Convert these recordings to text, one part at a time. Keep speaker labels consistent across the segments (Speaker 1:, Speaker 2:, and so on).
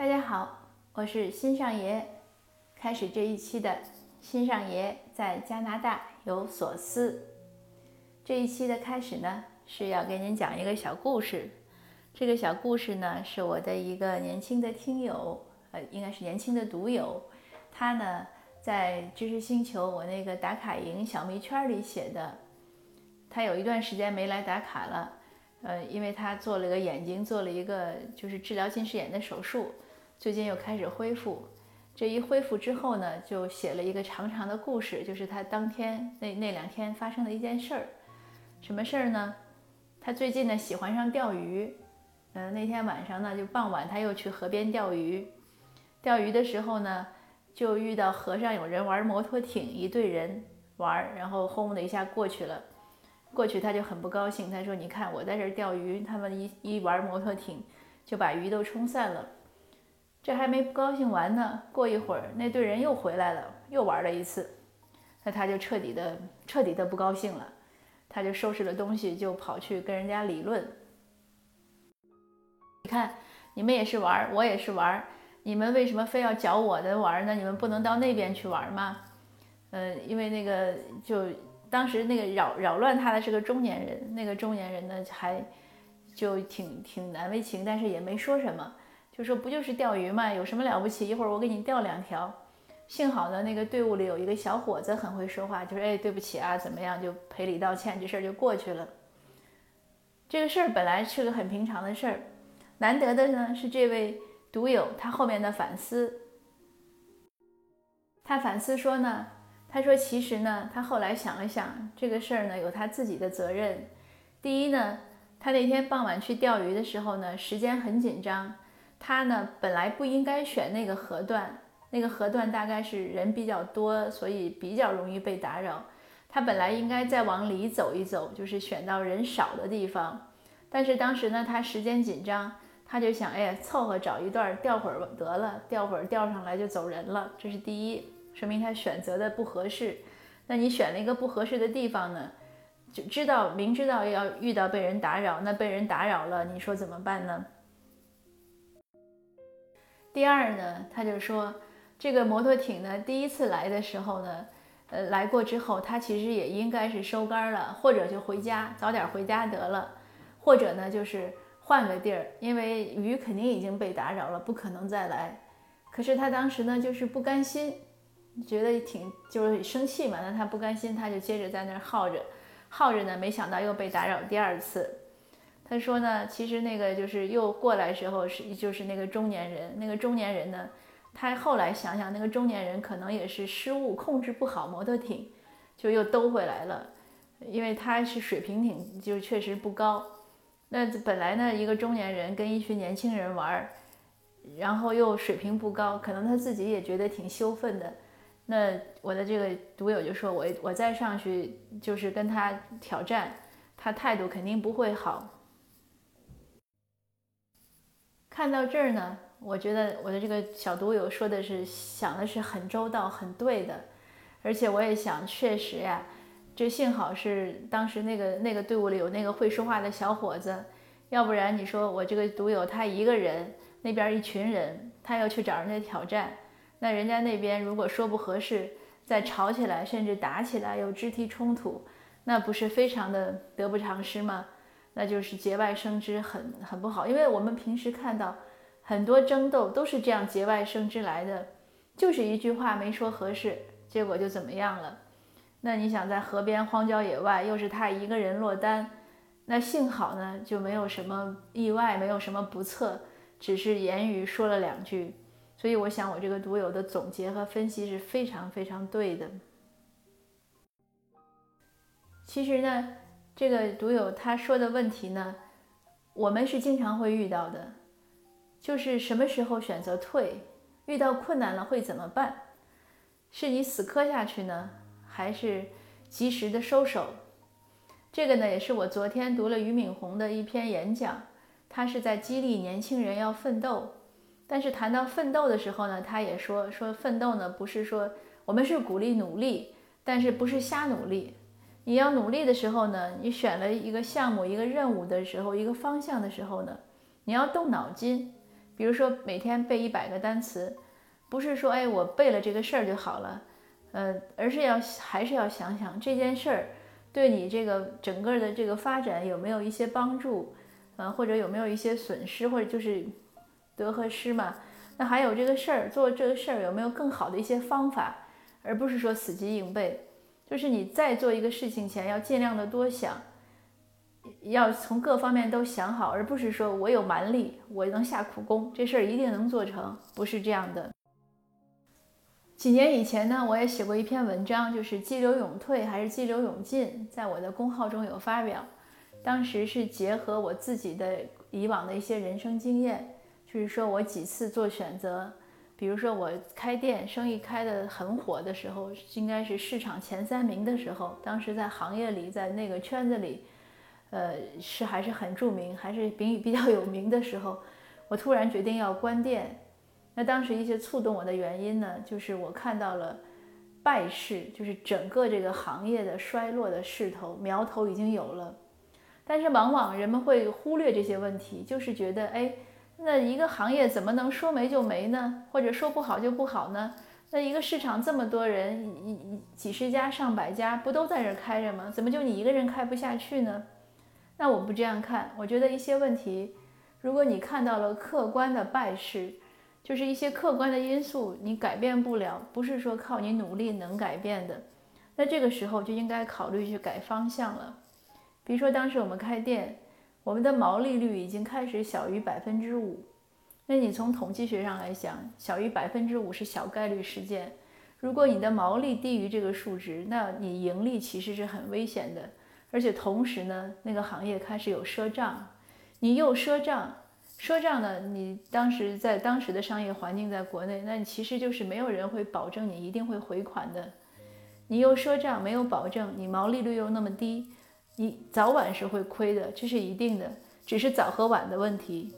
Speaker 1: 大家好，我是新上爷。开始这一期的新上爷在加拿大有所思。这一期的开始呢，是要给您讲一个小故事。这个小故事呢，是我的一个年轻的听友，呃，应该是年轻的读友，他呢在知识星球我那个打卡营小迷圈里写的。他有一段时间没来打卡了，呃，因为他做了个眼睛做了一个就是治疗近视眼的手术。最近又开始恢复，这一恢复之后呢，就写了一个长长的故事，就是他当天那那两天发生的一件事儿。什么事儿呢？他最近呢喜欢上钓鱼，嗯，那天晚上呢就傍晚他又去河边钓鱼，钓鱼的时候呢就遇到河上有人玩摩托艇，一队人玩，然后轰的一下过去了，过去他就很不高兴，他说：“你看我在这儿钓鱼，他们一一玩摩托艇就把鱼都冲散了。”这还没高兴完呢，过一会儿那队人又回来了，又玩了一次，那他就彻底的彻底的不高兴了，他就收拾了东西就跑去跟人家理论。你看，你们也是玩，我也是玩，你们为什么非要搅我的玩呢？你们不能到那边去玩吗？嗯，因为那个就当时那个扰扰乱他的是个中年人，那个中年人呢还就挺挺难为情，但是也没说什么。就说不就是钓鱼嘛，有什么了不起？一会儿我给你钓两条。幸好呢，那个队伍里有一个小伙子很会说话，就说：“哎，对不起啊，怎么样？”就赔礼道歉，这事儿就过去了。这个事儿本来是个很平常的事儿，难得的呢是这位独友他后面的反思。他反思说呢，他说其实呢，他后来想了想，这个事儿呢有他自己的责任。第一呢，他那天傍晚去钓鱼的时候呢，时间很紧张。他呢，本来不应该选那个河段，那个河段大概是人比较多，所以比较容易被打扰。他本来应该再往里走一走，就是选到人少的地方。但是当时呢，他时间紧张，他就想，哎呀，凑合找一段钓会儿得了，钓会儿钓上来就走人了。这是第一，说明他选择的不合适。那你选了一个不合适的地方呢，就知道明知道要遇到被人打扰，那被人打扰了，你说怎么办呢？第二呢，他就说，这个摩托艇呢，第一次来的时候呢，呃，来过之后，他其实也应该是收杆了，或者就回家，早点回家得了，或者呢，就是换个地儿，因为鱼肯定已经被打扰了，不可能再来。可是他当时呢，就是不甘心，觉得挺就是生气嘛，那他不甘心，他就接着在那儿耗着，耗着呢，没想到又被打扰第二次。他说呢，其实那个就是又过来时候是就是那个中年人，那个中年人呢，他后来想想，那个中年人可能也是失误，控制不好摩托艇，就又兜回来了，因为他是水平挺就确实不高。那本来呢，一个中年人跟一群年轻人玩，然后又水平不高，可能他自己也觉得挺羞愤的。那我的这个读友就说，我我再上去就是跟他挑战，他态度肯定不会好。看到这儿呢，我觉得我的这个小读友说的是想的是很周到、很对的，而且我也想，确实呀，这幸好是当时那个那个队伍里有那个会说话的小伙子，要不然你说我这个读友他一个人，那边一群人，他要去找人家挑战，那人家那边如果说不合适，再吵起来，甚至打起来，有肢体冲突，那不是非常的得不偿失吗？那就是节外生枝，很很不好。因为我们平时看到很多争斗都是这样节外生枝来的，就是一句话没说合适，结果就怎么样了。那你想在河边荒郊野外，又是他一个人落单，那幸好呢就没有什么意外，没有什么不测，只是言语说了两句。所以我想我这个独有的总结和分析是非常非常对的。其实呢。这个读友他说的问题呢，我们是经常会遇到的，就是什么时候选择退，遇到困难了会怎么办？是你死磕下去呢，还是及时的收手？这个呢，也是我昨天读了俞敏洪的一篇演讲，他是在激励年轻人要奋斗，但是谈到奋斗的时候呢，他也说说奋斗呢，不是说我们是鼓励努力，但是不是瞎努力。你要努力的时候呢，你选了一个项目、一个任务的时候、一个方向的时候呢，你要动脑筋。比如说每天背一百个单词，不是说哎我背了这个事儿就好了，呃，而是要还是要想想这件事儿对你这个整个的这个发展有没有一些帮助，呃，或者有没有一些损失，或者就是得和失嘛。那还有这个事儿做这个事儿有没有更好的一些方法，而不是说死记硬背。就是你在做一个事情前要尽量的多想，要从各方面都想好，而不是说我有蛮力，我能下苦功，这事儿一定能做成，不是这样的。几年以前呢，我也写过一篇文章，就是激流勇退还是激流勇进，在我的公号中有发表。当时是结合我自己的以往的一些人生经验。就是说我几次做选择，比如说我开店生意开得很火的时候，应该是市场前三名的时候，当时在行业里，在那个圈子里，呃，是还是很著名，还是比比较有名的时候，我突然决定要关店。那当时一些触动我的原因呢，就是我看到了败势，就是整个这个行业的衰落的势头苗头已经有了。但是往往人们会忽略这些问题，就是觉得哎。那一个行业怎么能说没就没呢？或者说不好就不好呢？那一个市场这么多人，一一几十家、上百家，不都在这开着吗？怎么就你一个人开不下去呢？那我不这样看，我觉得一些问题，如果你看到了客观的败势，就是一些客观的因素，你改变不了，不是说靠你努力能改变的，那这个时候就应该考虑去改方向了。比如说当时我们开店。我们的毛利率已经开始小于百分之五，那你从统计学上来讲，小于百分之五是小概率事件。如果你的毛利低于这个数值，那你盈利其实是很危险的。而且同时呢，那个行业开始有赊账，你又赊账，赊账呢，你当时在当时的商业环境，在国内，那你其实就是没有人会保证你一定会回款的。你又赊账，没有保证，你毛利率又那么低。你早晚是会亏的，这是一定的，只是早和晚的问题。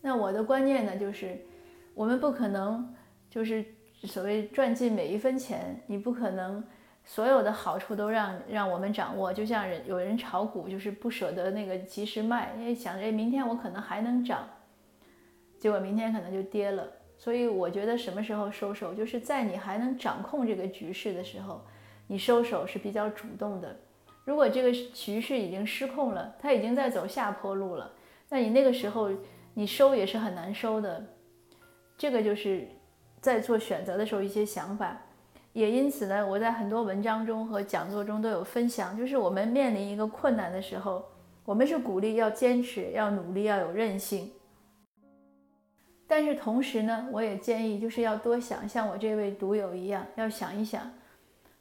Speaker 1: 那我的观念呢，就是我们不可能就是所谓赚进每一分钱，你不可能所有的好处都让让我们掌握。就像人有人炒股，就是不舍得那个及时卖，因为想着明天我可能还能涨，结果明天可能就跌了。所以我觉得什么时候收手，就是在你还能掌控这个局势的时候。你收手是比较主动的，如果这个局势已经失控了，它已经在走下坡路了，那你那个时候你收也是很难收的。这个就是在做选择的时候一些想法，也因此呢，我在很多文章中和讲座中都有分享，就是我们面临一个困难的时候，我们是鼓励要坚持、要努力、要有韧性，但是同时呢，我也建议就是要多想，像我这位读友一样，要想一想。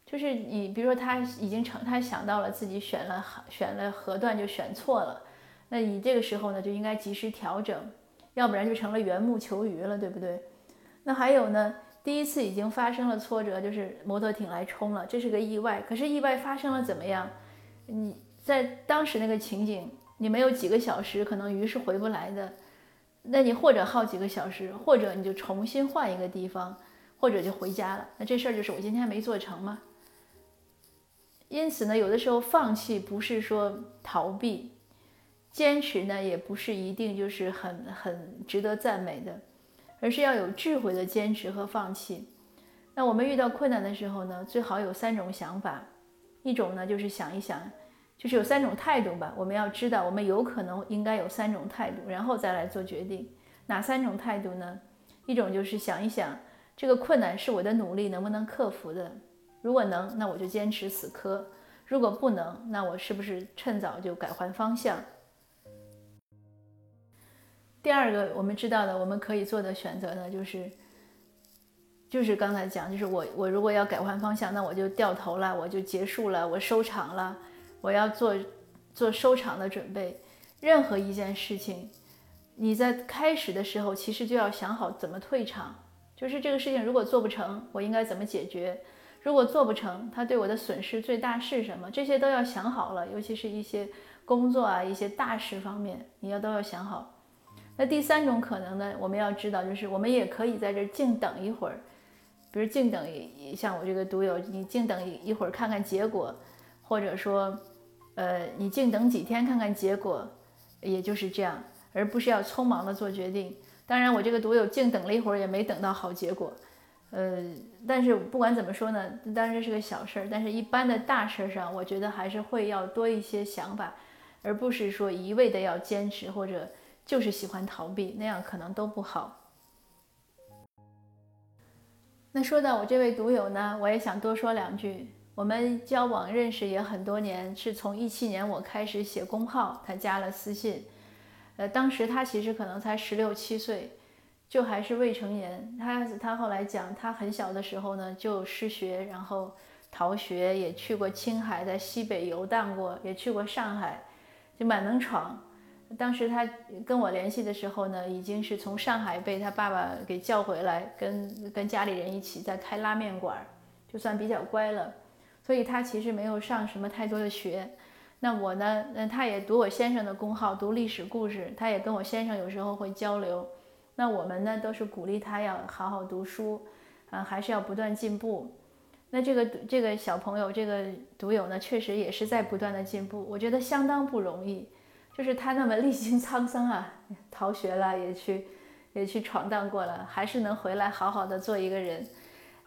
Speaker 1: 就是你，比如说他已经成，他想到了自己选了选了河段就选错了，那你这个时候呢就应该及时调整，要不然就成了缘木求鱼了，对不对？那还有呢，第一次已经发生了挫折，就是摩托艇来冲了，这是个意外。可是意外发生了怎么样？你在当时那个情景，你没有几个小时，可能鱼是回不来的。那你或者耗几个小时，或者你就重新换一个地方，或者就回家了。那这事儿就是我今天没做成吗？因此呢，有的时候放弃不是说逃避，坚持呢也不是一定就是很很值得赞美的，而是要有智慧的坚持和放弃。那我们遇到困难的时候呢，最好有三种想法，一种呢就是想一想，就是有三种态度吧。我们要知道，我们有可能应该有三种态度，然后再来做决定。哪三种态度呢？一种就是想一想，这个困难是我的努力能不能克服的。如果能，那我就坚持死磕；如果不能，那我是不是趁早就改换方向？第二个，我们知道的，我们可以做的选择呢，就是，就是刚才讲，就是我我如果要改换方向，那我就掉头了，我就结束了，我收场了，我要做做收场的准备。任何一件事情，你在开始的时候，其实就要想好怎么退场，就是这个事情如果做不成，我应该怎么解决？如果做不成，它对我的损失最大是什么？这些都要想好了，尤其是一些工作啊、一些大事方面，你要都要想好。那第三种可能呢？我们要知道，就是我们也可以在这静等一会儿，比如静等一，像我这个读友，你静等一会儿看看结果，或者说，呃，你静等几天看看结果，也就是这样。而不是要匆忙的做决定。当然，我这个读友静等了一会儿，也没等到好结果。呃，但是不管怎么说呢，当然这是个小事儿，但是一般的大事上，我觉得还是会要多一些想法，而不是说一味的要坚持或者就是喜欢逃避，那样可能都不好。那说到我这位读友呢，我也想多说两句。我们交往认识也很多年，是从一七年我开始写公号，他加了私信。呃，当时他其实可能才十六七岁，就还是未成年。他他后来讲，他很小的时候呢就失学，然后逃学，也去过青海，在西北游荡过，也去过上海，就蛮能闯。当时他跟我联系的时候呢，已经是从上海被他爸爸给叫回来，跟跟家里人一起在开拉面馆，就算比较乖了。所以他其实没有上什么太多的学。那我呢，那，他也读我先生的公号，读历史故事，他也跟我先生有时候会交流。那我们呢，都是鼓励他要好好读书，啊，还是要不断进步。那这个这个小朋友，这个读友呢，确实也是在不断的进步，我觉得相当不容易。就是他那么历经沧桑啊，逃学了，也去也去闯荡过了，还是能回来好好的做一个人，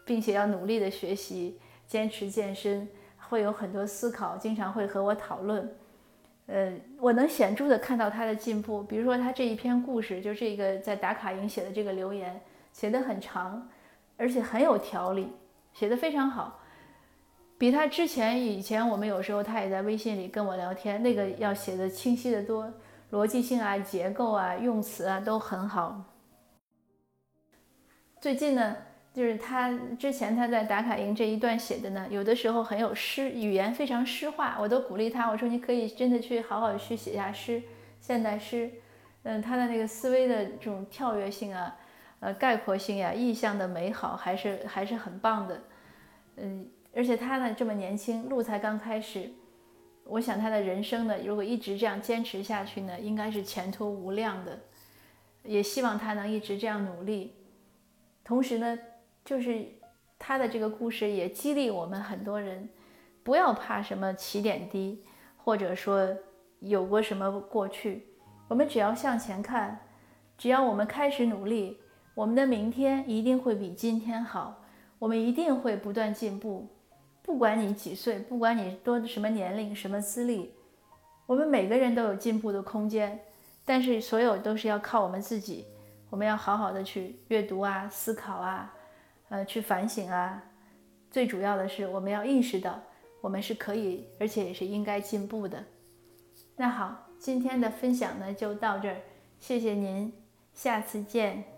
Speaker 1: 并且要努力的学习，坚持健身，会有很多思考，经常会和我讨论。呃，我能显著的看到他的进步。比如说他这一篇故事，就这个在打卡营写的这个留言，写的很长，而且很有条理，写的非常好。比他之前以前，我们有时候他也在微信里跟我聊天，那个要写的清晰的多，逻辑性啊、结构啊、用词啊都很好。最近呢，就是他之前他在打卡营这一段写的呢，有的时候很有诗，语言非常诗化，我都鼓励他，我说你可以真的去好好去写下诗，现代诗。嗯，他的那个思维的这种跳跃性啊，呃，概括性呀，意象的美好还是还是很棒的。嗯。而且他呢这么年轻，路才刚开始，我想他的人生呢，如果一直这样坚持下去呢，应该是前途无量的。也希望他能一直这样努力。同时呢，就是他的这个故事也激励我们很多人，不要怕什么起点低，或者说有过什么过去，我们只要向前看，只要我们开始努力，我们的明天一定会比今天好，我们一定会不断进步。不管你几岁，不管你多什么年龄、什么资历，我们每个人都有进步的空间。但是，所有都是要靠我们自己。我们要好好的去阅读啊、思考啊，呃，去反省啊。最主要的是，我们要意识到，我们是可以，而且也是应该进步的。那好，今天的分享呢就到这儿，谢谢您，下次见。